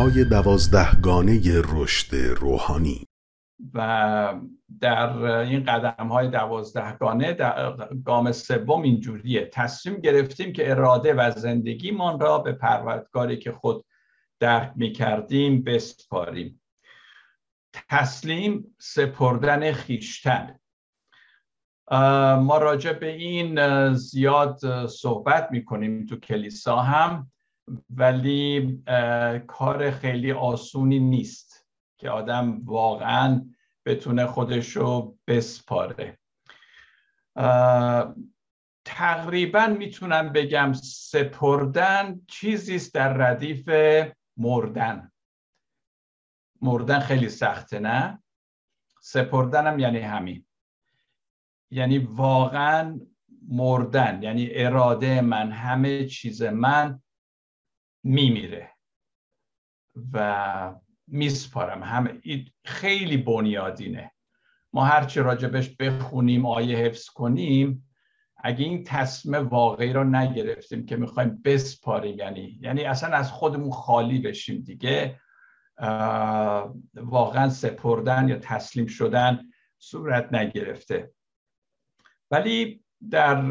های دوازدهگانه رشد روحانی. و در این قدم های دوازدهگانه در گام سوم اینجوریه. تصمیم گرفتیم که اراده و زندگیمان را به پروردگاری که خود درک می کردیم بسپاریم. تسلیم سپردن خیشتن. ما راجع به این زیاد صحبت می‌کنیم تو کلیسا هم. ولی کار خیلی آسونی نیست که آدم واقعا بتونه خودش رو بسپاره تقریبا می‌تونم بگم سپردن چیزی است در ردیف مردن. مردن خیلی سخته نه؟ سپردنم یعنی همین. یعنی واقعا مردن یعنی اراده من همه چیز من میمیره و میسپارم همه. خیلی بنیادینه. ما هرچی راجبش بخونیم آیه حفظ کنیم اگه این تصمیم واقعی رو نگرفتیم که می‌خوایم بسپاریم یعنی یعنی اصلا از خودمون خالی بشیم دیگه واقعا سپردن یا تسلیم شدن صورت نگرفته. ولی در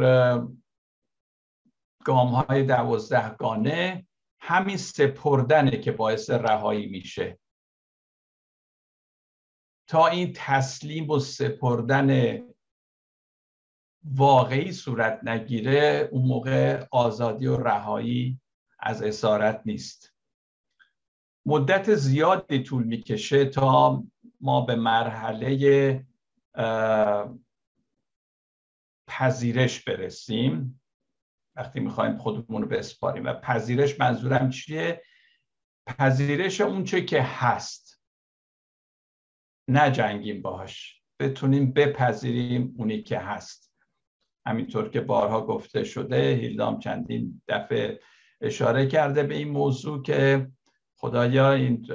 گام های دوازدهگانه همین سپردنه که باعث رهایی میشه. تا این تسلیم و سپردن واقعی صورت نگیره اون موقع آزادی و رهایی از اسارت نیست. مدت زیادی طول می‌کشه تا ما به مرحله پذیرش برسیم. وقتی می‌خوایم خودمون رو بسپاریم. و پذیرش منظورم چیه؟ پذیرش اونچه که هست. نجنگیم باش بتونیم بپذیریم اونی که هست. همینطور که بارها گفته شده هیلدام چندین دفعه اشاره کرده به این موضوع که خدایا این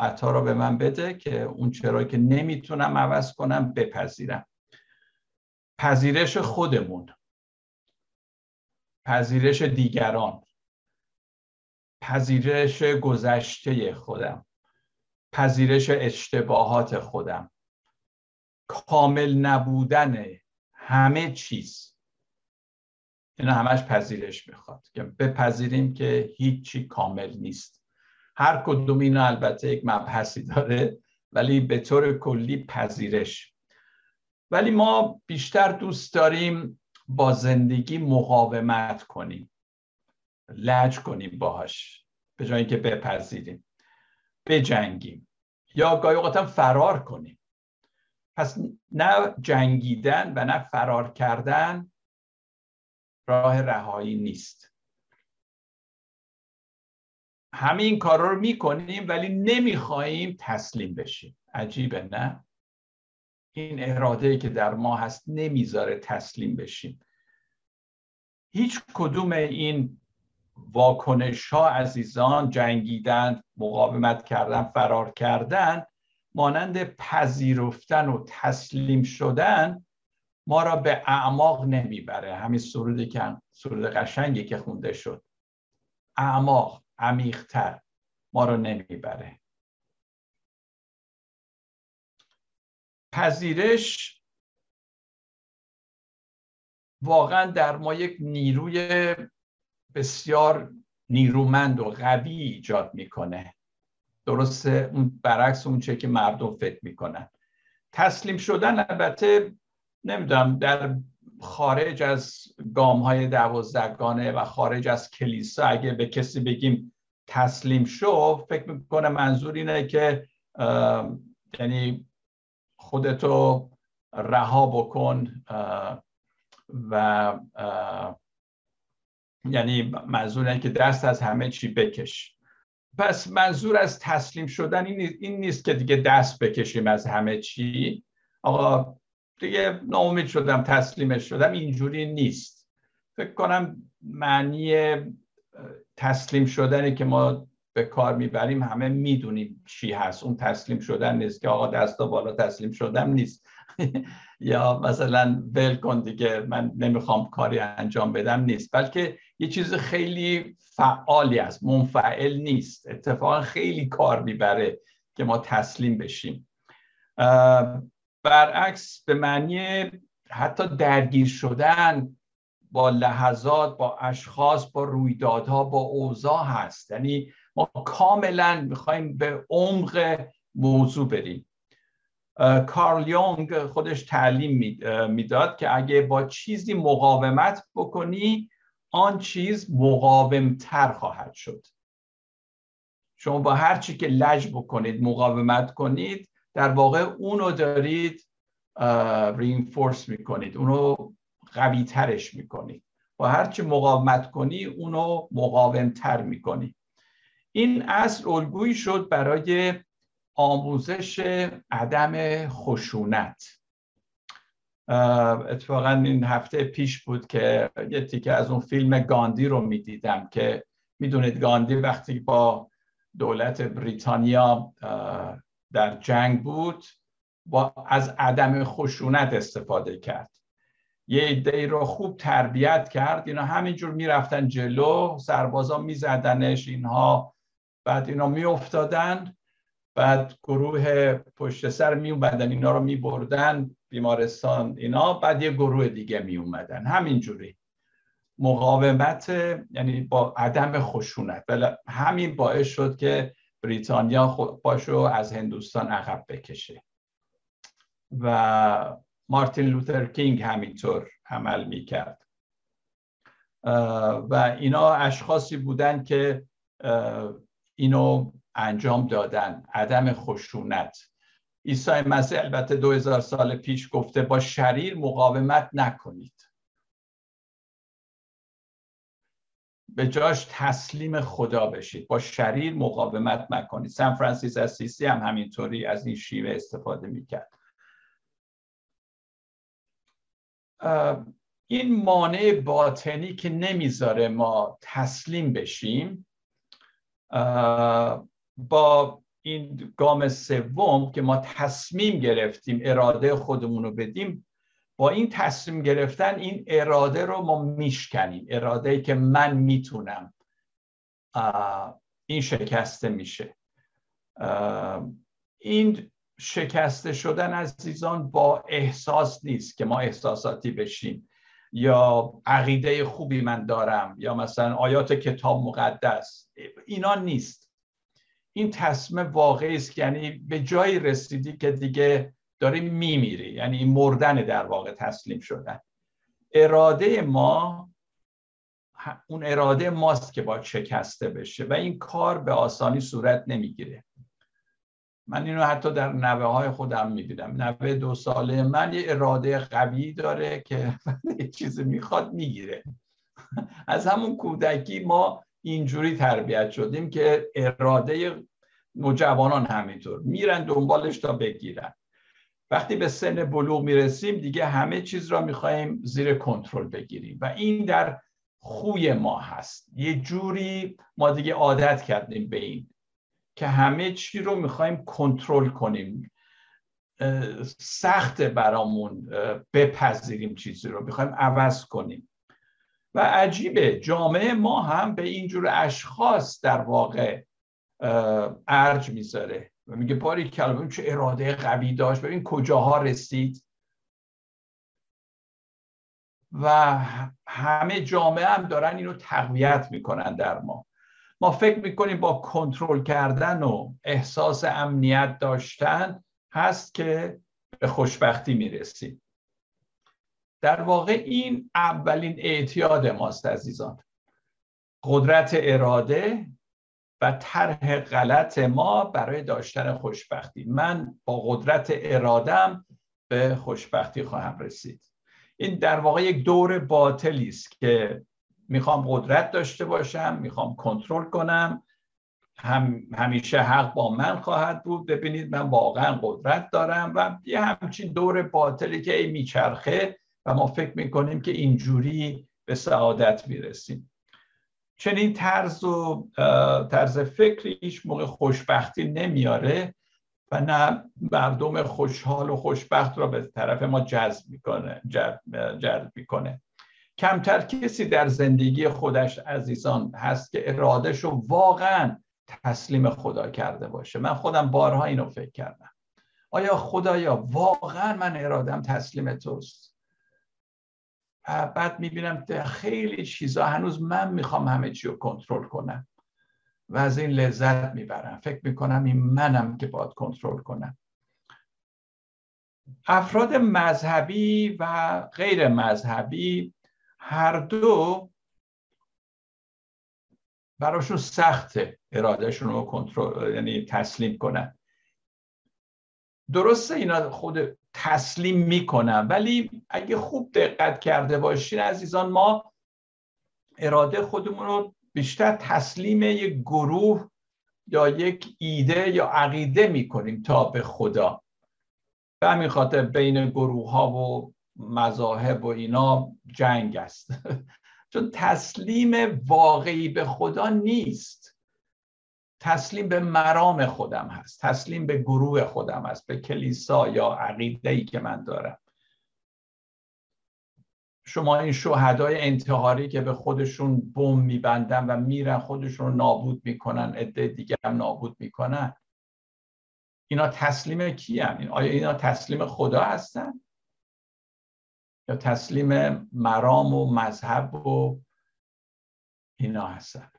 عطا رو به من بده که اون چرا که نمی‌تونم عوض کنم بپذیرم. پذیرش خودمون. پذیرش دیگران. پذیرش گذشته خودم. پذیرش اشتباهات خودم. کامل نبودن همه چیز. اینا همش پذیرش می‌خواد. که بپذیریم که هیچی کامل نیست. هر کدوم اینا البته یک مبحثی داره ولی به طور کلی پذیرش. ولی ما بیشتر دوست داریم با زندگی مقاومت کنیم. لج کنیم باهاش. به جای اینکه بپذیریم. بجنگیم. یا گاهی اوقات فرار کنیم. پس نه جنگیدن و نه فرار کردن راه رهایی نیست. همین کار رو می‌کنیم ولی نمی‌خواهیم تسلیم بشیم. عجیبه نه؟ این اراده که در ما هست نمی‌ذاره تسلیم بشیم. هیچ کدوم این واکنش ها عزیزان جنگیدن مقاومت کردن فرار کردن مانند پذیرفتن و تسلیم شدن ما را به اعماق نمی‌بره. همین سرودی که سرود قشنگی که خونده شد. اعماق عمیقتر ما را نمی‌بره. پذیرش واقعا در ما یک نیروی بسیار نیرومند و قوی ایجاد می‌کنه. درسته؟ اون برعکس اون چه که مردم فکر می‌کنن. تسلیم شدن البته نمی‌دونم در خارج از گام های دوازدگانه و خارج از کلیسا اگه به کسی بگیم تسلیم شو فکر می‌کنه منظور اینه که یعنی خودتو رها بکن و یعنی منظور اینه که دست از همه چی بکش. پس منظور از تسلیم شدن این نیست که دیگه دست بکشیم از همه چی. آقا دیگه ناامید شدم تسلیمش شدم اینجوری نیست. فکر کنم معنی تسلیم شدنی که ما به کار می‌بریم همه می‌دونیم چی هست. اون تسلیم شدن نیست که آقا دستا بالا تسلیم شدم نیست. یا مثلا ول کن دیگه من نمی‌خوام کاری انجام بدم نیست. بلکه یه چیز خیلی فعالی است. منفعل نیست. اتفاقا خیلی کار می‌بره که ما تسلیم بشیم. برعکس به معنی حتی درگیر شدن با لحظات با اشخاص با رویدادها با اوضاع هست. یعنی ما کاملا می‌خوایم به عمق موضوع بریم. کارل یونگ خودش تعلیم می‌داد که اگه با چیزی مقاومت بکنی آن چیز مقاومتر خواهد شد. شما با هر چی که لج بکنید مقاومت کنید در واقع اونو دارید رینفورس می‌کنید اونو قوی ترش می‌کنید. با هر چی مقاومت کنی اونو مقاومتر می‌کنی. این اصل الگویی شد برای آموزش عدم خشونت. اتفاقا این هفته پیش بود که یه تیکه از اون فیلم گاندی رو می‌دیدم که می‌دونید گاندی وقتی با دولت بریتانیا در جنگ بود با از عدم خشونت استفاده کرد. یه ایده رو خوب تربیت کرد. اینا همینجور می‌رفتن جلو سربازا میزدنش اینها بعد اینا میافتادن بعد گروه پشت سر می اومدن اینا رو می بردن بیمارستان اینا بعد یه گروه دیگه می اومدن همینجوری. مقاومت یعنی با عدم خشونت. همین باعث شد که بریتانیا باشو از هندوستان عقب بکشه. و مارتین لوتر کینگ همینطور عمل می‌کرد. و اینا اشخاصی بودن که اینو انجام دادن. عدم خشونت. عیسی مسیح البته دو هزار سال پیش گفته با شریر مقاومت نکنید. به جاش تسلیم خدا بشید. با شریر مقاومت نکنید. سان فرانسیس اسیسی هم همینطوری از این شیوه استفاده می‌کرد. این مانع باطنی که نمی‌ذاره ما تسلیم بشیم با این گام سوم که ما تصمیم گرفتیم اراده خودمون رو بدیم با این تصمیم گرفتن این اراده رو ما میشکنیم اراده که من می‌تونم. این شکسته میشه. این شکسته شدن عزیزان با احساس نیست که ما احساساتی بشیم. یا عقیده خوبی من دارم یا مثلا آیات کتاب مقدس. اینا نیست. این تصمیم واقعی است یعنی به جایی رسیدی که دیگه داری میمیری. یعنی این مردن در واقع تسلیم شدن. اراده ما اون اراده ماست که باید شکسته بشه و این کار به آسانی صورت نمی‌گیره. من اینو حتی در نوه های خودم می‌بینم نوه دو ساله من یه اراده قوی داره که یه چیزی می‌خواد می‌گیره. از همون کودکی ما اینجوری تربیت شدیم که اراده نوجوانان همینطور. میرن دنبالش تا بگیرن. وقتی به سن بلوغ می‌رسیم دیگه همه چیز را می‌خوایم زیر کنترل بگیریم و این در خوی ما هست. یه جوری ما دیگه عادت کردیم به این. که همه چی رو می‌خوایم کنترل کنیم. سخت برامون بپذیریم چیزی رو می‌خوایم عوض کنیم. و عجیبه جامعه ما هم به اینجور اشخاص در واقع ارج می‌ذاره و میگه باری کلمه چه اراده قوی داشت. ببین کجاها رسید. و همه جامعه هم دارن اینو تقویت می‌کنن در ما. ما فکر می‌کنیم با کنترل کردن و احساس امنیت داشتن هست که به خوشبختی می‌رسیم. در واقع این اولین اعتیاد ماست عزیزان. قدرت اراده و طرح غلط ما برای داشتن خوشبختی. من با قدرت ارادم به خوشبختی خواهم رسید. این در واقع یک دور باطلی است که می‌خوام قدرت داشته باشم می‌خوام کنترل کنم. هم همیشه حق با من خواهد بود. ببینید من واقعا قدرت دارم و یه همچین دور باطلی که ای میچرخه و ما فکر می‌کنیم که اینجوری به سعادت می‌رسیم. چنین طرز و طرز فکری هیچ موقع خوشبختی نمیاره و نه مردم خوشحال و خوشبخت را به طرف ما جذب می‌کنه جذب می‌کنه. کمتر کسی در زندگی خودش عزیزان هست که ارادش رو واقعا تسلیم خدا کرده باشه. من خودم بارها اینو فکر کردم. آیا خدایا واقعا من ارادم تسلیم توست؟ بعد می‌بینم خیلی چیزا هنوز من می‌خوام همه چی رو کنترل کنم و از این لذت می‌برم. فکر می‌کنم این منم که باید کنترل کنم. افراد مذهبی و غیر مذهبی هر دو براشون سخته ارادهشون رو کنترل یعنی تسلیم کنن. درسته اینا خود تسلیم می‌کنن ولی اگه خوب دقت کرده باشین عزیزان ما اراده خودمون رو بیشتر تسلیم یک گروه یا یک ایده یا عقیده می‌کنیم تا به خدا. به همین خاطر بین گروه ها و مذاهب و اینا جنگ است. چون تسلیم واقعی به خدا نیست. تسلیم به مرام خودم هست. تسلیم به گروه خودم هست. به کلیسا یا عقیده ای که من دارم. شما این شهدای انتحاری که به خودشون بم میبندن و میرن خودشون رو نابود می‌کنن عده دیگه هم نابود می‌کنن. اینا تسلیم کی هم؟ آیا اینا تسلیم خدا هستن؟ یا تسلیم مرام و مذهب و اینا هستن.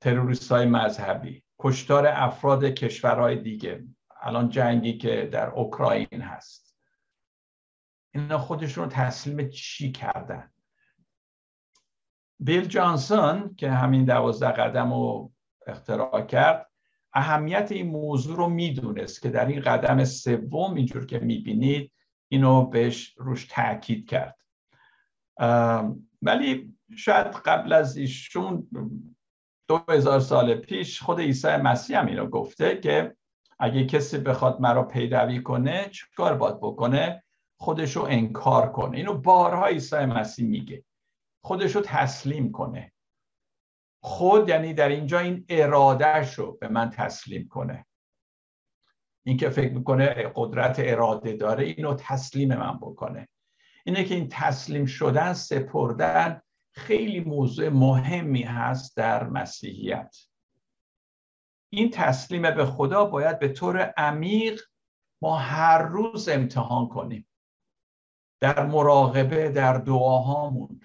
تروریست های مذهبی. کشتار افراد کشورهای دیگه. الان جنگی که در اوکراین هست. اینا خودشون رو تسلیم چی کردن؟ بیل جانسون که همین دوازده قدم رو اختراع کرد اهمیت این موضوع رو می‌دونست که در این قدم سوم اینجور که می‌بینید اینو بهش روش تاکید کرد. ولی شاید قبل از ایشون دو هزار سال پیش خود عیسی مسیح هم اینو گفته که اگه کسی بخواد مرا پیروی کنه چیکار باید بکنه؟ خودشو انکار کنه. اینو بارها عیسی مسیح میگه. خودشو تسلیم کنه. خود یعنی در اینجا این ارادهش رو به من تسلیم کنه. این که فکر می‌کنه قدرت اراده داره اینو تسلیم من بکنه. اینه که این تسلیم شدن سپردن خیلی موضوع مهمی هست در مسیحیت. این تسلیم به خدا باید به طور عمیق ما هر روز امتحان کنیم. در مراقبه در دعاهامون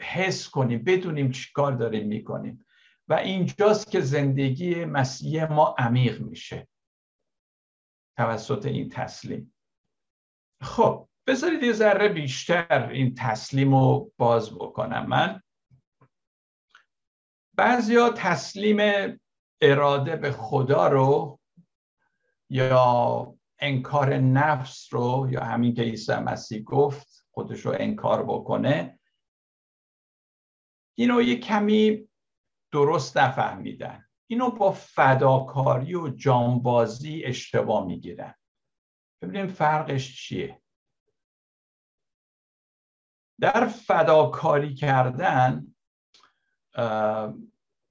حس کنیم بدونیم چیکار داریم می‌کنیم. و اینجاست که زندگی مسیح ما عمیق میشه. توسط این تسلیم. خب بذارید یه ذره بیشتر این تسلیم رو باز بکنم من. بعضیا تسلیم اراده به خدا رو یا انکار نفس رو یا همین که عیسی مسیح گفت خودش رو انکار بکنه اینو یه کمی درست نفهمیدن. اینو با فداکاری و جانبازی اشتباه می‌گیرن. ببینیم فرقش چیه. در فداکاری کردن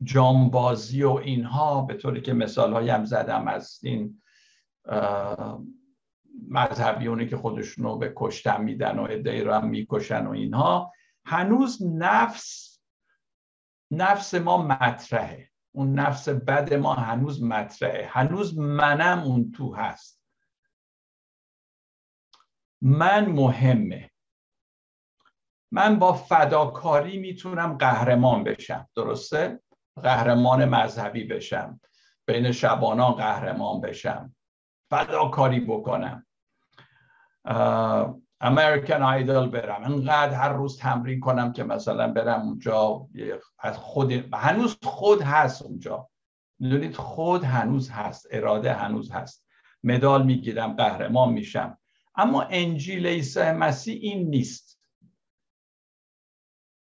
جانبازی و اینها به طوری که مثال هم زدم از این مذهبیونی که خودشونو به کشتن میدن و ادعای رو هم می‌کشن و اینها هنوز نفس نفس ما مطرحه. اون نفس بد ما هنوز مطرحه. هنوز منم اون تو هست. من مهمه. من با فداکاری می‌تونم قهرمان بشم. درسته؟ قهرمان مذهبی بشم. بین شبانان قهرمان بشم. فداکاری بکنم. امریکن آیدل برم. انقدر هر روز تمرین کنم که مثلا برم اونجا از خود هنوز خود هست اونجا. می‌دونید خود هنوز هست اراده هنوز هست. مدال می‌گیرم قهرمان میشم. اما انجیل عیسی مسیح این نیست.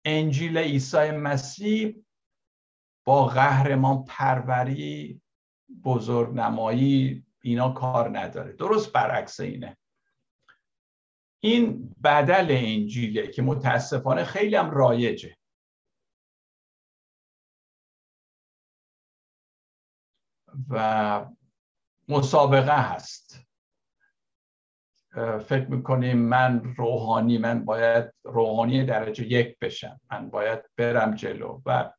انجیل عیسی مسیح با قهرمان پروری بزرگ نمایی اینا کار نداره. درست برعکس اینه. این بدل انجیله که متاسفانه خیلی هم رایجه. و مسابقه هست. فکر می‌کنیم من روحانی من باید روحانی درجه یک بشم. من باید برم جلو. و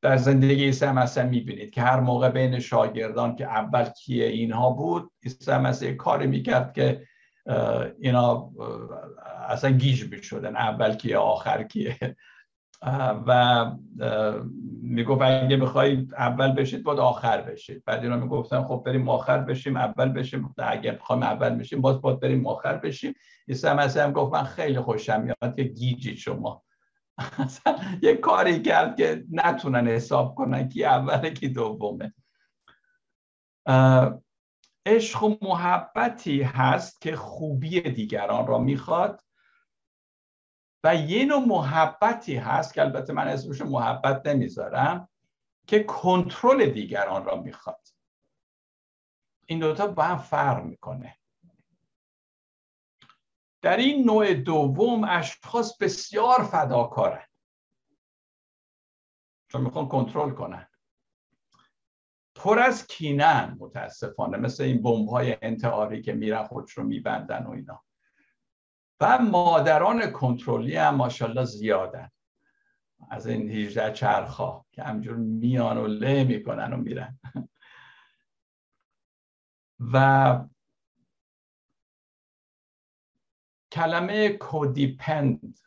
در زندگی عیسی مسیح می‌بینید که هر موقع بین شاگردان که اول کیه اینها بود عیسی مسیح کاری می‌کرد که اینا اصلا گیج می‌شدن. اول کیه آخر کیه. و می‌گفت اگه می‌خواهید اول بشید باید آخر بشید. بعد اینا می‌گفتن خب بریم آخر بشیم اول بشیم. اگه می‌خوایم اول بشیم باز باید بریم آخر بشیم. مسیح هم گفت من خیلی خوشم میاد که گیجی شما. یه کاری کرد که نتونن حساب کنن کی اوله کی دومه. عشق و محبتی هست که خوبی دیگران را می‌خواد و یه نوع محبتی هست که البته من اسمش محبت نمی‌ذارم که کنترل دیگران را می‌خواد. این دوتا با هم فرق می‌کنه. در این نوع دوم اشخاص بسیار فداکارن. چون می‌خوان کنترل کنن. پر از کینن متاسفانه مثل این بمب های انتحاری که میرن خودش رو میبندن و اینا. و مادران کنترلی هم ماشاءالله زیادن. از این 18 چرخا که همجور میان و له می‌کنن و میرن. و کلمه کودیپند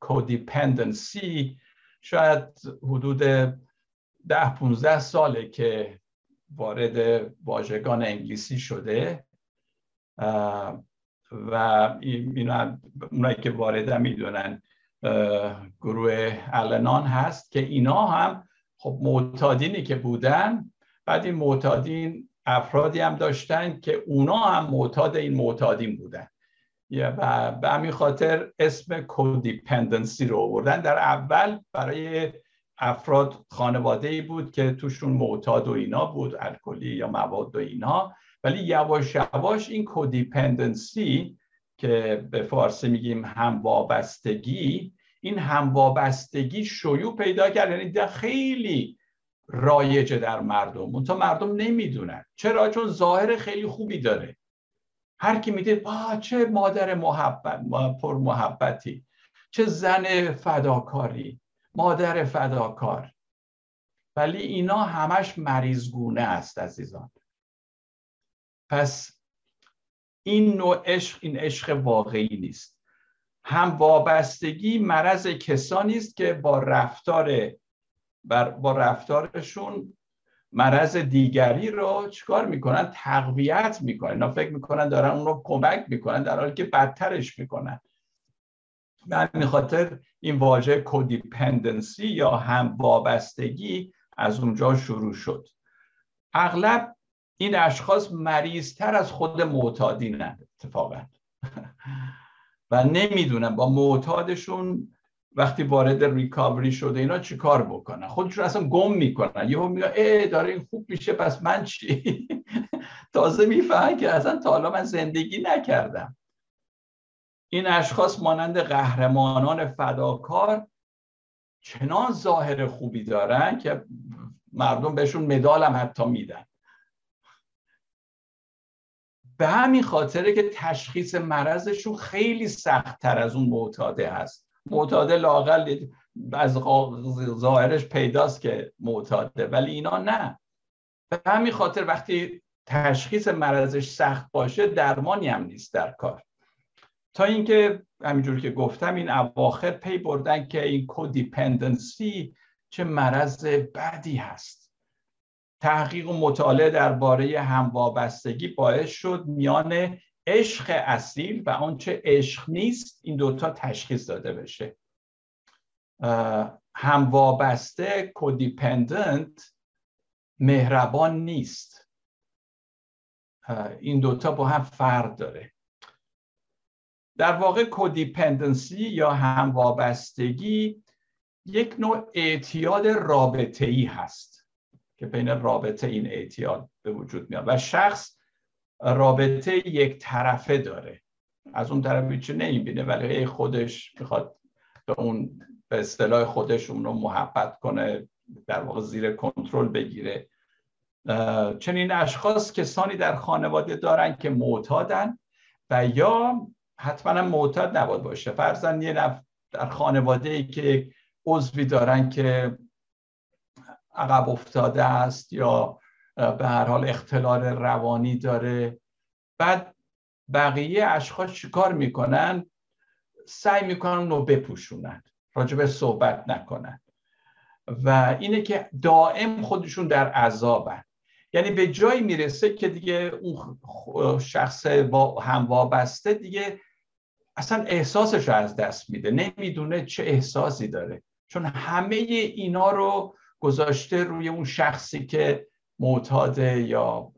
کودیپندنسی شاید حدود ده 15 ساله که وارد واژگان انگلیسی شده. و اینا اونایی که وارده می‌دونن گروه النان هست که اینا هم خب معتادینی که بودن. بعد این معتادین افرادی هم داشتن که اونا هم معتاد این معتادین بودن. و به همین خاطر اسم کودیپندنسی رو آوردن. در اول برای افراد خانواده ای بود که توشون معتاد و اینا بود الکلی یا مواد و اینا. ولی یواش یواش این کودیپندنسی که به فارسی میگیم هم وابستگی این هم وابستگی شیوع پیدا کرد. یعنی خیلی رایجه در مردم. تا مردم نمی‌دونن. چرا؟ چون ظاهر خیلی خوبی داره. هر کی می‌دید آه چه مادر محبت پر محبتی چه زن فداکاری مادر فداکار. ولی اینا همش مریضگونه است عزیزان. پس این نوع عشق این عشق واقعی نیست. هم وابستگی مرض کسانی است که با رفتار با رفتارشون مرض دیگری رو چیکار می‌کنن؟ تقویت می‌کنن. اینا فکر می‌کنن دارن اون رو کمک می‌کنن در حالی که بدترش می‌کنن. به همین خاطر این واژه کودیپندنسی یا هم وابستگی از اونجا شروع شد. اغلب این اشخاص مریضتر از خود معتادینن اتفاقا. و نمی‌دونن با معتادشون وقتی وارد ریکاوری شده اینا چیکار بکنن. خودشون اصلا گم می‌کنن. یهو میگن ای داره این خوب میشه پس من چی؟ تازه می‌فهمن که اصلا تا حالا من زندگی نکردم. این اشخاص مانند قهرمانان فداکار چنان ظاهر خوبی دارن که مردم بهشون مدال هم حتی میدن. به همین خاطره که تشخیص مرضشون خیلی سختتر از اون معتاده هست. معتاده لاقل از ظاهرش پیداست که معتاده ولی اینا نه. به همین خاطر وقتی تشخیص مرضش سخت باشه درمانی هم نیست در کار. تا اینکه همینجور که گفتم این اواخر پی بردن که این کودیپندنسی چه مرض بدی هست. تحقیق و مطالعه درباره هموابستگی باعث شد میان عشق اصیل و آنچه عشق نیست این دوتا تشخیص داده بشه. هموابسته کودیپندنت مهربان نیست. این دوتا با هم فرق داره. در واقع کودیپندنسی یا هموابستگی یک نوع اعتیاد رابطه ای هست که بین رابطه این اعتیاد به وجود میاد و شخص رابطه یک طرفه داره. از اون طرف هیچی نمی‌بینه ولی خودش می‌خواد به اون به اصطلاح خودش اون رو محبت کنه در واقع زیر کنترل بگیره. چنین اشخاص کسانی در خانواده دارن که معتادن و یا حتما معتاد نباد باشه. فرزن یه نف در خانواده ای که عضوی دارن که عقب افتاده است یا به هر حال اختلال روانی داره. بعد بقیه اشخاص چیکار می‌کنن؟ سعی می‌کنن رو بپوشونن راجب صحبت نکنن. و اینه که دائم خودشون در عذابن. یعنی به جایی می‌رسه که دیگه اون شخص هم وابسته دیگه اصلا احساسش رو از دست میده. نمی‌دونه چه احساسی داره. چون همه اینا رو گذاشته روی اون شخصی که معتاده یا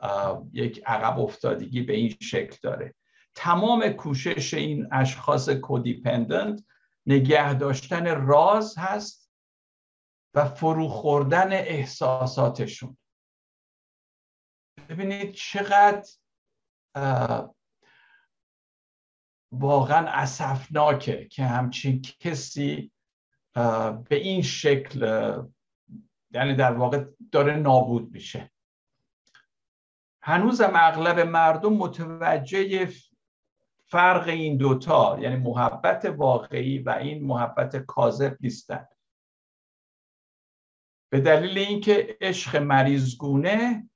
یک عقب افتادگی به این شکل داره. تمام کوشش این اشخاص کودیپندنت نگه داشتن راز هست و فرو خوردن احساساتشون. ببینید چقدر واقعا اسفناکه که همچین کسی به این شکل یعنی در واقع داره نابود میشه. هنوزم اغلب مردم متوجه فرق این دوتا یعنی محبت واقعی و این محبت کاذب نیستند به دلیل اینکه عشق مریضگونه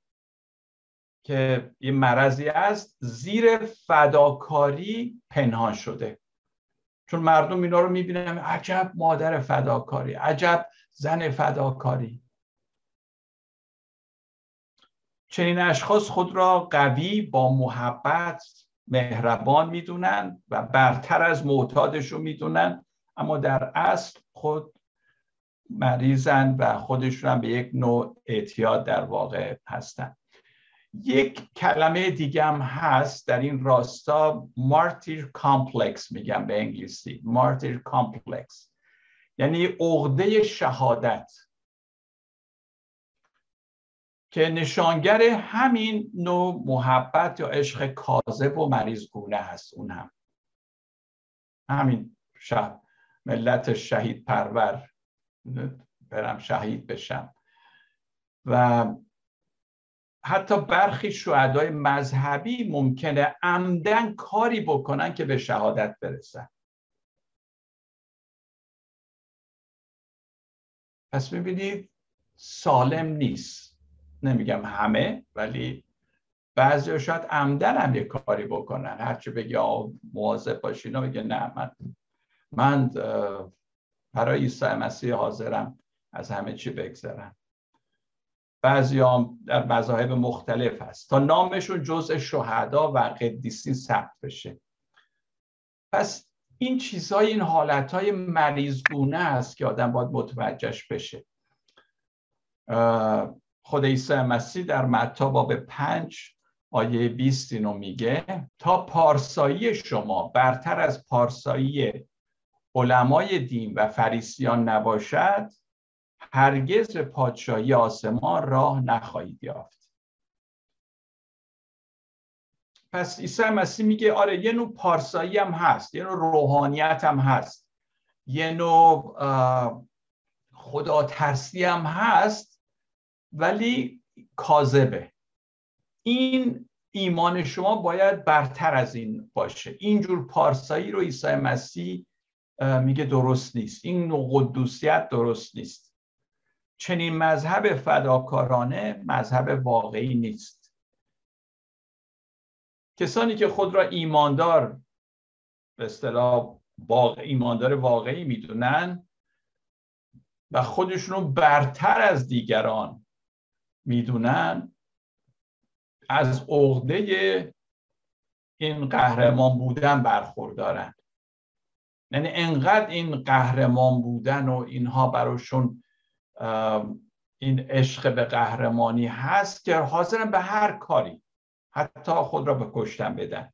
که یه مرضی است زیر فداکاری پنهان شده. چون مردم اینا رو می‌بینن عجب مادر فداکاری عجب زن فداکاری. چنین اشخاص خود را قوی با محبت مهربان می‌دونن و برتر از معتادشون می‌دونن اما در اصل خود مریضن و خودشون هم به یک نوع اعتیاد در واقع هستن. یک کلمه دیگه هم هست در این راستا martyr complex میگم به انگلیسی. martyr complex. یعنی عقده شهادت. که نشانگر همین نوع محبت یا عشق کاذب و مریضگونه هست اون هم. همین شب ملت شهید پرور. برم شهید بشم. و حتی برخی شهدای مذهبی ممکنه عمدن کاری بکنن که به شهادت برسن. پس می‌بینید سالم نیست. نمیگم همه ولی بعضی شاید عمدن هم یه کاری بکنن. هرچی بگی مواظب باشین بگه نه من من برای عیسی مسیح حاضرم از همه چی بگذرم. بعضی هم در مذاهب مختلف هست. تا نامشون جزء شهدا و قدیسی ثبت بشه. پس این چیزهای این حالتهای مریضگونه است که آدم باید متوجهش بشه. خود عیسی مسیح در متا باب پنج آیه 20 اینو میگه تا پارسایی شما برتر از پارسایی علمای دین و فریسیان نباشد هرگز به پادشاهی آسمان راه نخواهید یافت. پس عیسی مسیح میگه آره یه نوع پارسایی هم هست یه نوع روحانیت هم هست یه نوع خدا ترسی هم هست ولی کاذبه. این ایمان شما باید برتر از این باشه. اینجور پارسایی رو عیسی مسیح میگه درست نیست. این نوع قدوسیت درست نیست. چنین مذهب فداکارانه مذهب واقعی نیست. کسانی که خود را ایماندار به اصطلاح ایماندار واقعی می‌دونن و خودشون رو برتر از دیگران می‌دونن از عقده این قهرمان بودن برخوردارن. یعنی انقدر این قهرمان بودن و اینها براشون این عشق به قهرمانی هست که حاضرن به هر کاری حتی خود را به کشتن بدن.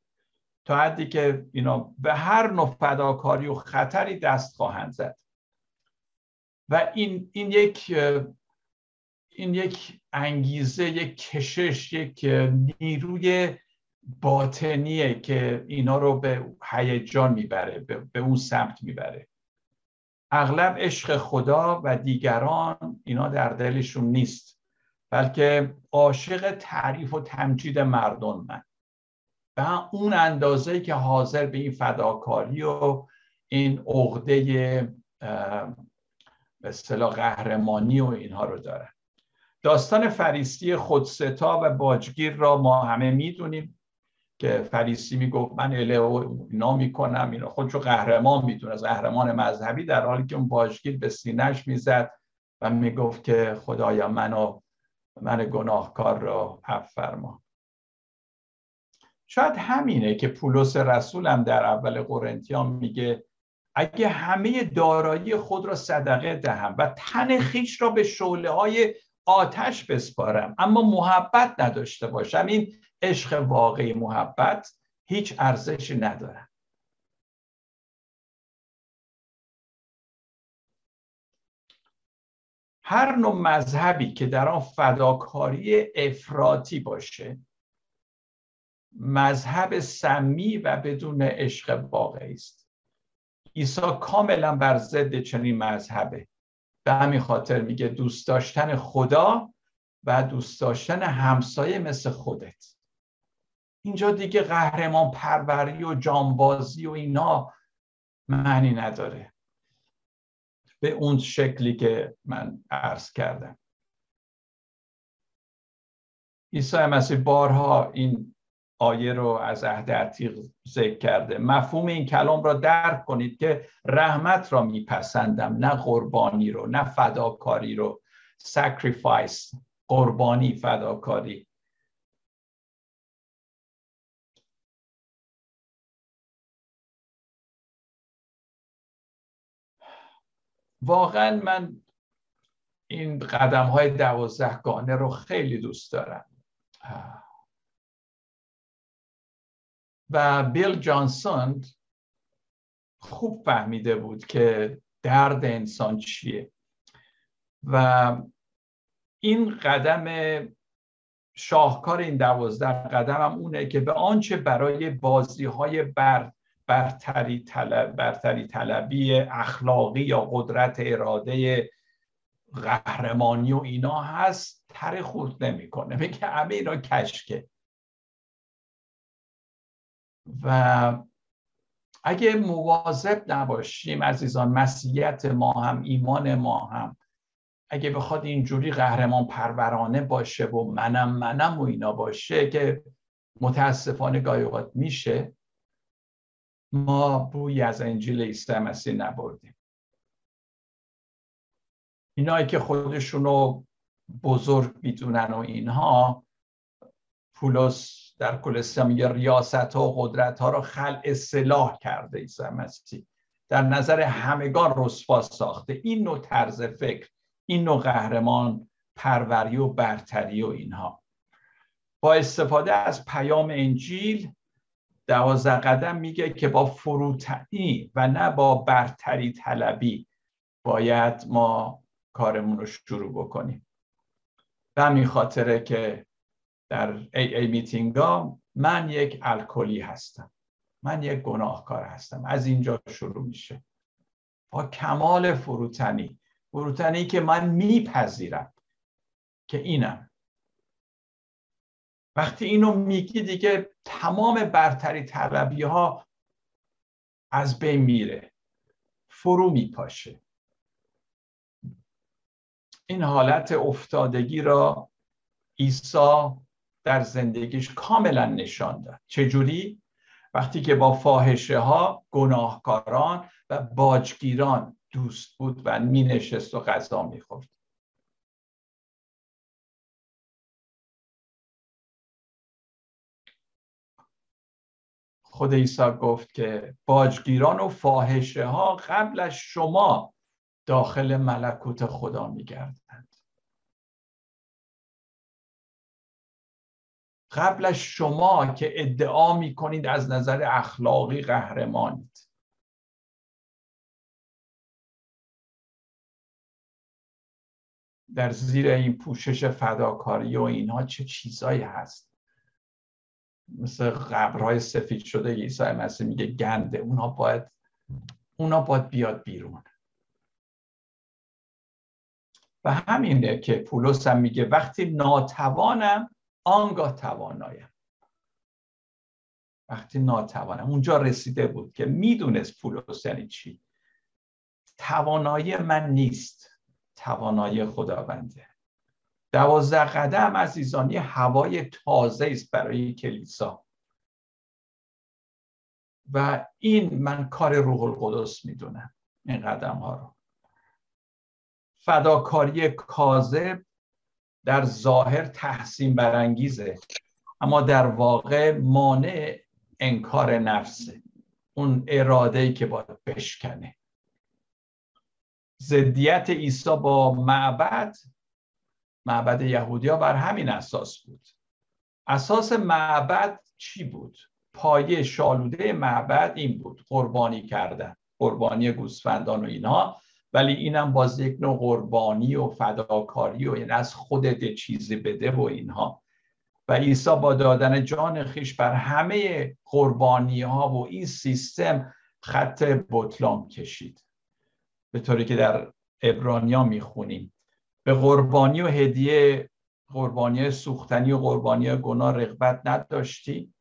تا حدی که اینا به هر نوع فداکاری و خطری دست خواهند زد. و این, این یک این یک انگیزه یک کشش یک نیروی باطنیه که اینا رو به هیجان می‌بره به اون سمت می‌بره. اغلب عشق خدا و دیگران اینا در دلشون نیست بلکه عاشق تعریف و تمجید مردم من. و اون اندازه که حاضر به این فداکاری و این عقده به اصطلاح قهرمانی و اینها رو دارن داستان فریستی خودستا و باجگیر را ما همه می‌دونیم. که فریسی می‌گفت من اله و اینا می‌کنم اینا خودشو قهرمان می‌دونه. قهرمان مذهبی در حالی که اون باجگیر به سینش می‌زد و می‌گفت که خدایا منو من گناهکار را عفو فرما. شاید همینه که پولس رسولم در اول قرنتیان میگه اگه همه دارایی خود را صدقه دهم و تن خیش را به شعله های آتش بسپارم اما محبت نداشته باشم. این عشق واقعی محبت هیچ ارزشی نداره هر نوع مذهبی که در آن فداکاری افراطی باشه مذهب سمی و بدون عشق واقعی است. عیسی کاملا بر ضد چنین مذهبه. به همین خاطر میگه دوست داشتن خدا و دوست داشتن همسایه مثل خودت. اینجا دیگه قهرمان پروری و جانبازی و اینا معنی نداره. به اون شکلی که من عرض کردم. عیسی مسیح بارها این آیه رو از عهد عتیق ذکر کرده. مفهوم این کلام را درک کنید که رحمت را میپسندم نه قربانی رو نه فداکاری رو. Sacrifice قربانی فداکاری. واقعا من این قدم های دوازده رو خیلی دوست دارم. و بیل جانسون خوب فهمیده بود که درد انسان چیه. و این قدم شاهکار این دوازده قدم هم اونه که به آنچه برای بازی های بر برتری, طلب، برتری طلبی اخلاقی یا قدرت اراده قهرمانی و اینا هست تر خورد نمی‌کنه. میگه همه اینا کشکه. و اگه مواظب نباشیم عزیزان مسیحیت ما هم ایمان ما هم اگه بخواد اینجوری قهرمان پرورانه باشه و منم منم و اینا باشه که متاسفانه گاهی اوقات میشه ما بوی از انجیل عیسی مسیح نبردیم. اینایی که خودشونو بزرگ می‌دونن و اینها پولس در کلسیا میگه ریاست ها و قدرت ها را خل اصلاح کرده عیسی مسیح. در نظر همگان رسوا ساخته. این نوع طرز فکر این نوع قهرمان پروری و برتری و اینها. با استفاده از پیام انجیل دوازده قدم میگه که با فروتنی و نه با برتری طلبی باید ما کارمون رو شروع بکنیم. به همین خاطره که در ای ای میتینگ من یک الکلی هستم. من یک گناهکار هستم. از اینجا شروع میشه. با کمال فروتنی. فروتنی که من میپذیرم که اینم وقتی اینو میگی دیگه تمام برتری طلبی ها از بین میره فرو میپاشه. این حالت افتادگی را عیسی در زندگیش کاملا نشان داد. چجوری؟ وقتی که با فاحشه ها گناهکاران و باجگیران دوست بود و می نشست و غذا می خورد. خود عیسی گفت که باجگیران و فاحشه ها قبل از شما داخل ملکوت خدا می گردند قبل از شما که ادعا می کنید از نظر اخلاقی قهرمانید. در زیر این پوشش فداکاری و اینها چه چیزایی هست؟ مثل قبرهای سفید شده عیسی مسیح میگه گنده. اونا باید اونا باید بیاد بیرون. و همینه که پولس هم میگه وقتی ناتوانم آنگاه توانایم. وقتی ناتوانم. اونجا رسیده بود که می‌دونست پولس یعنی چی؟ توانایی من نیست. توانایی خداونده. دوازده قدم عزیزان یه هوای تازه است برای کلیسا. و این من کار روح القدس می‌دونم این قدم ها رو. فداکاری کاذب در ظاهر تحسین برانگیزه اما در واقع مانع انکار نفسه. اون اراده که باید بشکنه. زدیت عیسی با معبد معبد یهودیا بر همین اساس بود. اساس معبد چی بود؟ پایه شالوده معبد این بود قربانی کردن قربانی گوسفندان و اینها. ولی اینم باز یک نوع قربانی و فداکاری و این از خودت چیزی بده و اینها. و عیسی با دادن جان خیش بر همه قربانی ها و این سیستم خط بطلان کشید. به طوری که در ابرانیا می‌خونیم. به قربانی و هدیه قربانی سوختنی و قربانی گناه رغبت نداشتی.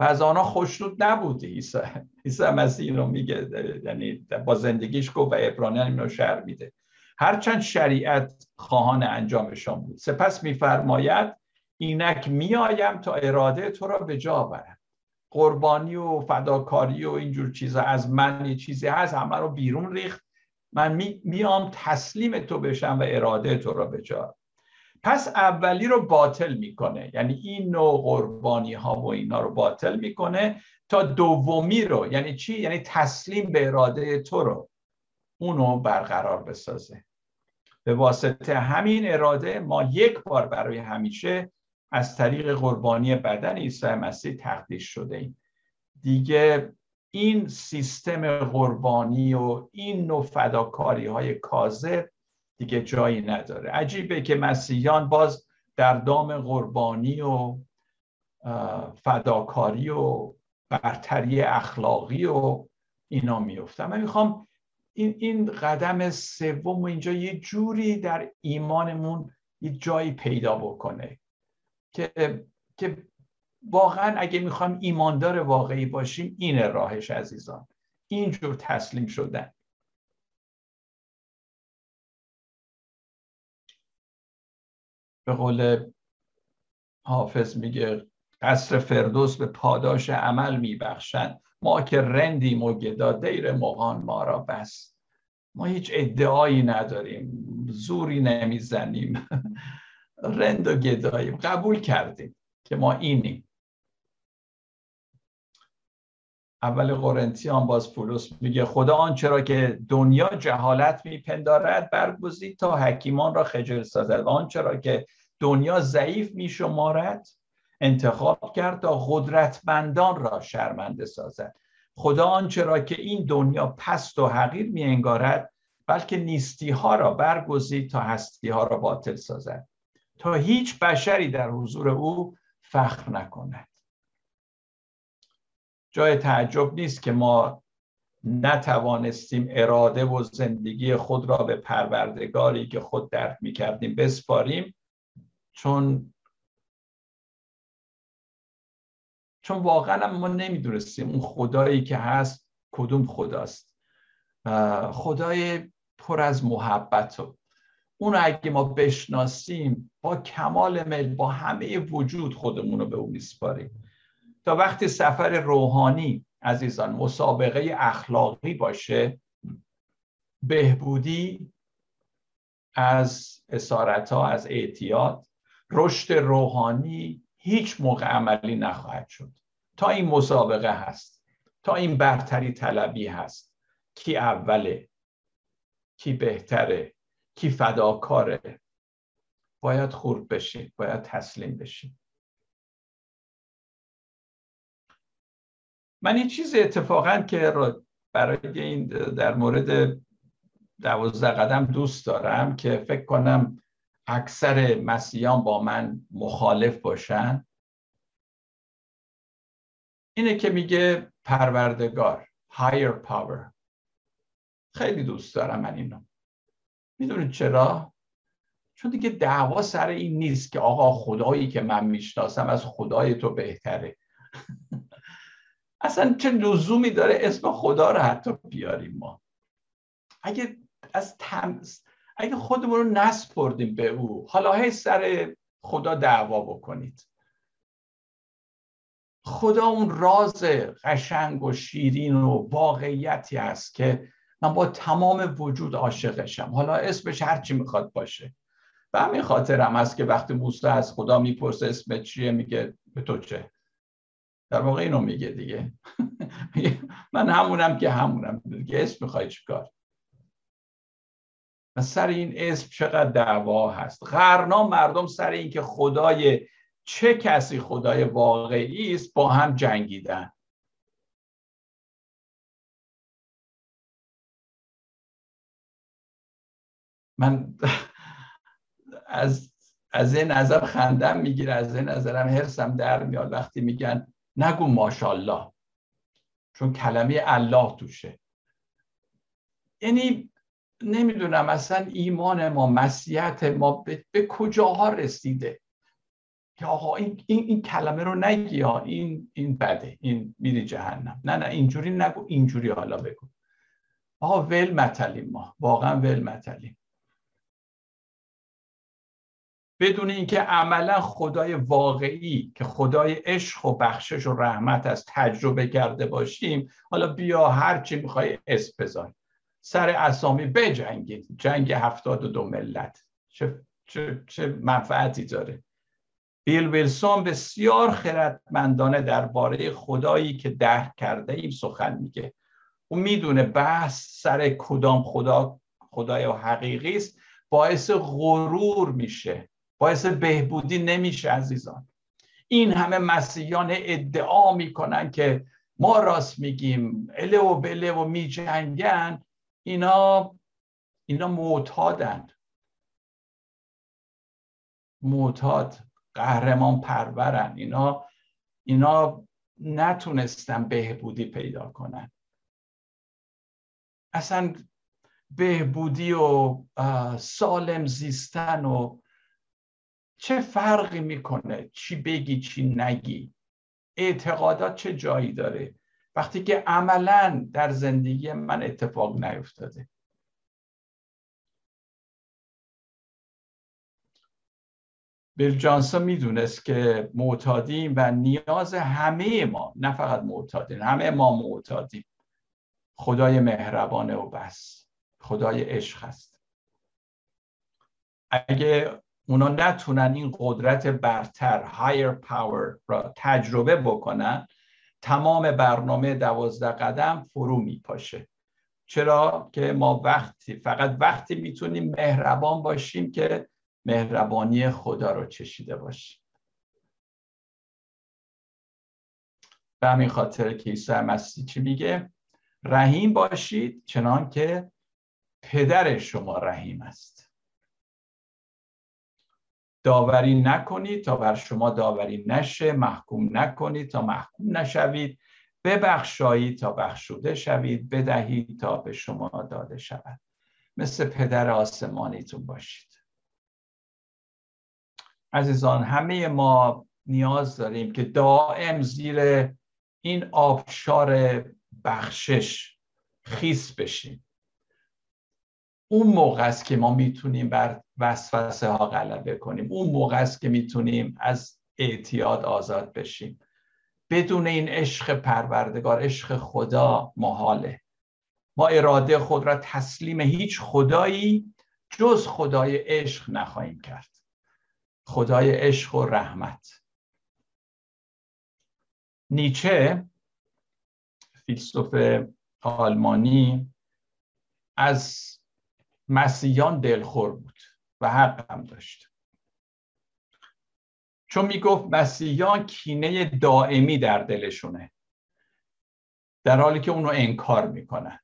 و از آنها خوشنود نبودی. عیسی عیسی مسیح رو میگه یعنی با زندگیش گفت و ابرانیان اینو شهر میده. هرچند شریعت خواهان انجامشان بود. سپس میفرماید اینک میآیم تا اراده تو را به جا آورم قربانی و فداکاری و اینجور چیزا از من یه چیزی هست همه رو بیرون ریخت. من میام تسلیم تو بشم و اراده تو را به جا. پس اولی رو باطل می‌کنه. یعنی این نوع قربانی ها و اینا رو باطل می‌کنه تا دومی رو یعنی چی؟ یعنی تسلیم به اراده تو رو اونو برقرار بسازه. به واسطه همین اراده ما یک بار برای همیشه از طریق قربانی بدن عیسی مسیح تقدیس شده ایم. دیگه این سیستم قربانی و این نوع فداکاری های کاذب دیگه جایی نداره. عجیبه که مسیحیان باز در دام قربانی و فداکاری و برتری اخلاقی و اینا میفتن من می‌خوام این, این قدم سوم اینجا یه جوری در ایمانمون یه جایی پیدا بکنه که که واقعا اگه می‌خوایم ایماندار واقعی باشیم این راهش عزیزان. اینجور تسلیم شدن. به قول حافظ میگه قصر فردوس به پاداش عمل میبخشند. ما که رندیم و گدا دیر مغان ما را بس. ما هیچ ادعایی نداریم. زوری نمی‌زنیم. رند و گداییم. قبول کردیم که ما اینیم. اول قرنتیان باز پولس میگه خدا آنچه را که دنیا جهالت میپندارد برگزید تا حکیمان را خجل سازد. و آنچه را که دنیا ضعیف میشمارد انتخاب کرد تا قدرتمندان را شرمنده سازد. خدا آنچه را که این دنیا پست و حقیر می انگارد بلکه نیستی ها را برگزید تا هستی ها را باطل سازد. تا هیچ بشری در حضور او فخر نکند. جای تعجب نیست که ما نتوانستیم اراده و زندگی خود را به پروردگاری که خود درک می کردیم بسپاریم چون چون واقعا ما نمی‌دونستیم اون خدایی که هست کدوم خداست. خدای پر از محبت و اون اگه ما بشناسیم با کمال مل با همه وجود خودمون رو به اون میسپاریم. تا وقتی سفر روحانی عزیزان مسابقه اخلاقی باشه بهبودی از اسارت ها از اعتیاد رشد روحانی هیچ موقع عملی نخواهد شد. تا این مسابقه هست تا این برتری طلبی هست کی اوله کی بهتره کی فداکاره باید خورد بشین باید تسلیم بشین. من این چیز اتفاقا که برای این در مورد دوازده قدم دوست دارم که فکر کنم اکثر مسیحیان با من مخالف باشن اینه که میگه پروردگار higher power. خیلی دوست دارم من اینو. می‌دونید چرا؟ چون دیگه دعوا سر این نیست که آقا خدایی که من می‌شناسم از خدای تو بهتره. اصلا چه لزومی داره اسم خدا رو حتی بیاریم ما؟ اگه از تمس اگه خودمون رو نسپردیم به او حالا هی سر خدا دعوا بکنید. خدا اون راز قشنگ و شیرین و واقعیتی است که من با تمام وجود عاشقشم. حالا اسمش هرچی می‌خواد باشه. و همین خاطرم هست که وقتی موسی از خدا می‌پرسه اسم چیه میگه به تو چه؟ در واقع اینو میگه دیگه. من همونم که همونم. دیگه اسم می‌خوای چیکار و سر این اسم چقدر دعوا هست. غرنا مردم سر این که خدای چه کسی خدای واقعی است با هم جنگیدن. من از از این نظر خندم می‌گیره از این نظرم حرسم در میاد. وقتی میگن نگو ماشاءالله. چون کلمه الله توشه. یعنی نمی‌دونم اصلا ایمان ما مسیحت ما به, به کجاها رسیده؟ که آقا این, این, این کلمه رو نگی ها. این این بده. این میری جهنم. نه نه اینجوری نگو اینجوری حالا بگو. آقا ول متلیم ما. واقعا ول متلیم بدون اینکه عملا خدای واقعی که خدای عشق و بخشش و رحمت از تجربه کرده باشیم حالا بیا هر چی می‌خوای اسم بذار. سر اسامی بجنگید. جنگ هفتاد و دو ملت. چه, چه, چه منفعتی داره. بیل ویلسون بسیار خردمندانه درباره خدایی که درک کرده این سخن میگه. او می‌دونه بحث سر کدام خدا خدای حقیقی است. باعث غرور میشه. باعث بهبودی نمیشه عزیزان. این همه مسیحیان ادعا می‌کنن که ما راست میگیم اله و بله و میجنگن اینا اینا معتادند معتاد قهرمان پرورن. اینا اینا نتونستن بهبودی پیدا کنن. اصلا بهبودی و سالم زیستن و چه فرقی می‌کنه چی بگی چی نگی؟ اعتقادات چه جایی داره؟ وقتی که عملا در زندگی من اتفاق نیفتاده. بیل جانسون می‌دونست که معتادیم و نیاز همه ما نه فقط معتادین همه ما معتادیم. خدای مهربانه و بس. خدای عشق هست اگه اونا نتونن این قدرت برتر higher power را تجربه بکنن تمام برنامه دوازده قدم فرو میپاشه. چرا که ما وقتی فقط وقتی می‌تونیم مهربان باشیم که مهربانی خدا رو چشیده باشیم. به همین خاطر که عیسی مسیح چی میگه؟ رحیم باشید چنان که پدر شما رحیم است. داوری نکنید تا بر شما داوری نشه محکوم نکنید تا محکوم نشوید. ببخشایید تا بخشوده شوید بدهید تا به شما داده شود. مثل پدر آسمانیتون باشید. عزیزان همه ما نیاز داریم که دائم زیر این آبشار بخشش خیس بشیم. اون موقع است که ما می‌تونیم بر وسوسه ها غلبه کنیم. اون موقع است که می‌تونیم از اعتیاد آزاد بشیم. بدون این عشق پروردگار عشق خدا محاله ما اراده خود را تسلیم هیچ خدایی جز خدای عشق نخواهیم کرد. خدای عشق و رحمت. نیچه فیلسوف آلمانی از مسیحیان دلخور بود. و حق هم داشت چون می‌گفت مسیحیان کینه دائمی در دلشونه در حالی که اونو انکار می‌کنن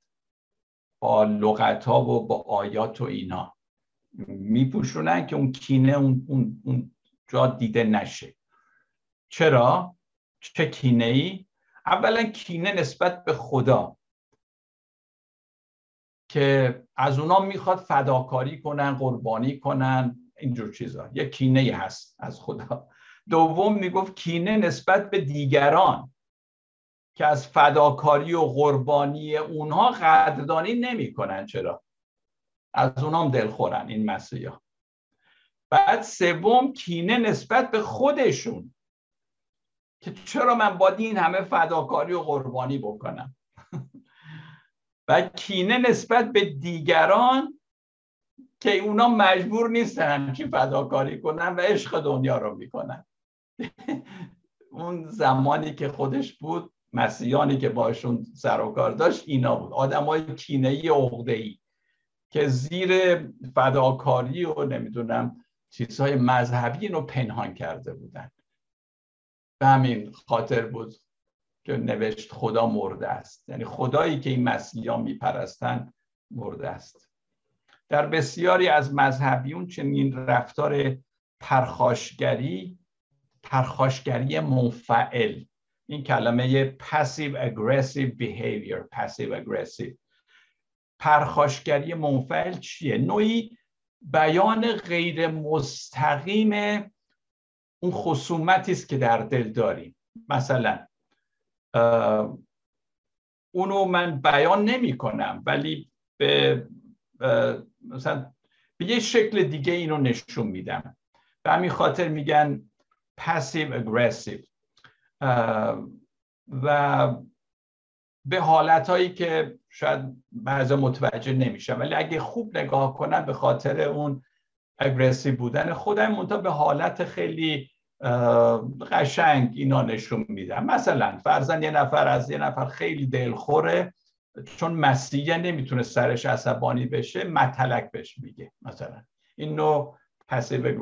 با لغت ها و با آیات و اینا میپوشونن که اون کینه اون, اون, اون جا دیده نشه چرا؟ چه کینه ای؟ اولا کینه نسبت به خدا که از اونا می‌خواد فداکاری کنن قربانی کنن اینجور چیزا. یه کینه هست از خدا. دوم می‌گفت کینه نسبت به دیگران که از فداکاری و قربانی اونها قدردانی نمی‌کنن. چرا؟ از اونام دلخورن این مسیحا. بعد سوم کینه نسبت به خودشون که چرا من باید این همه فداکاری و قربانی بکنم؟ و کینه نسبت به دیگران که اونا مجبور نیستن همچی فداکاری کنن و عشق دنیا رو می‌کنن. اون زمانی که خودش بود مسیحانی که باشون سر و کار داشت اینا بود. آدم های کینه ای که زیر فداکاری و نمی‌دونم چیزهای مذهبی رو پنهان کرده بودن. به همین خاطر بود که نوشت خدا مرده است. یعنی خدایی که این مسیحا میپرستن مرده است. در بسیاری از مذهبیون چنین رفتار پرخاشگری پرخاشگری منفعل. این کلمه passive aggressive behavior passive aggressive. پرخاشگری منفعل چیه؟ نوعی بیان غیر مستقیم اون خصومتی است که در دل داریم. مثلا اونو من بیان نمی کنم ولی به مثلا به یه شکل دیگه اینو نشون میدم. به همین خاطر میگن passive aggressive. و به حالت هایی که شاید بعضی متوجه نمیشن ولی اگه خوب نگاه کنم به خاطر اون اگرسیو بودن خودم منتها به حالت خیلی قشنگ اینا نشون میدم مثلا فرزن یه نفر از یه نفر خیلی دلخوره چون مسیحه نمی‌تونه سرش عصبانی بشه متلک بهش میگه مثلا. این نوع پسیو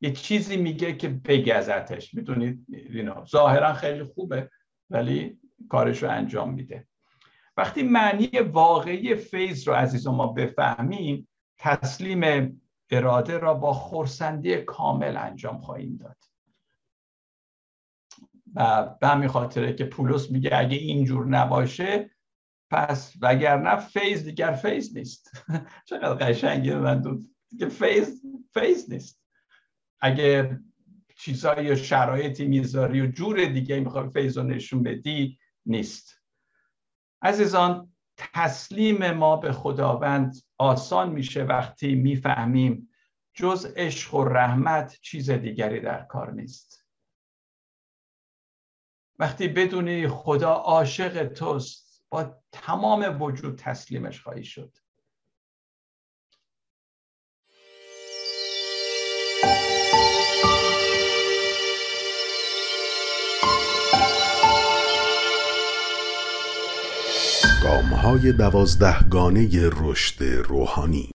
یه چیزی میگه که بگذتش می‌تونید ظاهرا خیلی خوبه ولی کارش رو انجام میده. وقتی معنی واقعی فیض رو عزیز ما بفهمیم تسلیم اراده را با خورسندی کامل انجام خواهیم داد. و به همین خاطره که پولس میگه اگه اینجور نباشه پس وگرنه فیض دیگر فیض نیست. چقدر قشنگه من دو که فیض فیض نیست. اگه چیزایی یا شرایطی می‌ذاری و جور دیگه می‌خوای فیض رو نشون بدی نیست. عزیزان تسلیم ما به خداوند آسان میشه وقتی می‌فهمیم جز عشق و رحمت چیز دیگری در کار نیست. وقتی بدونی خدا عاشق توست با تمام وجود تسلیمش خواهی شد. گام های دوازده گانه رشد روحانی.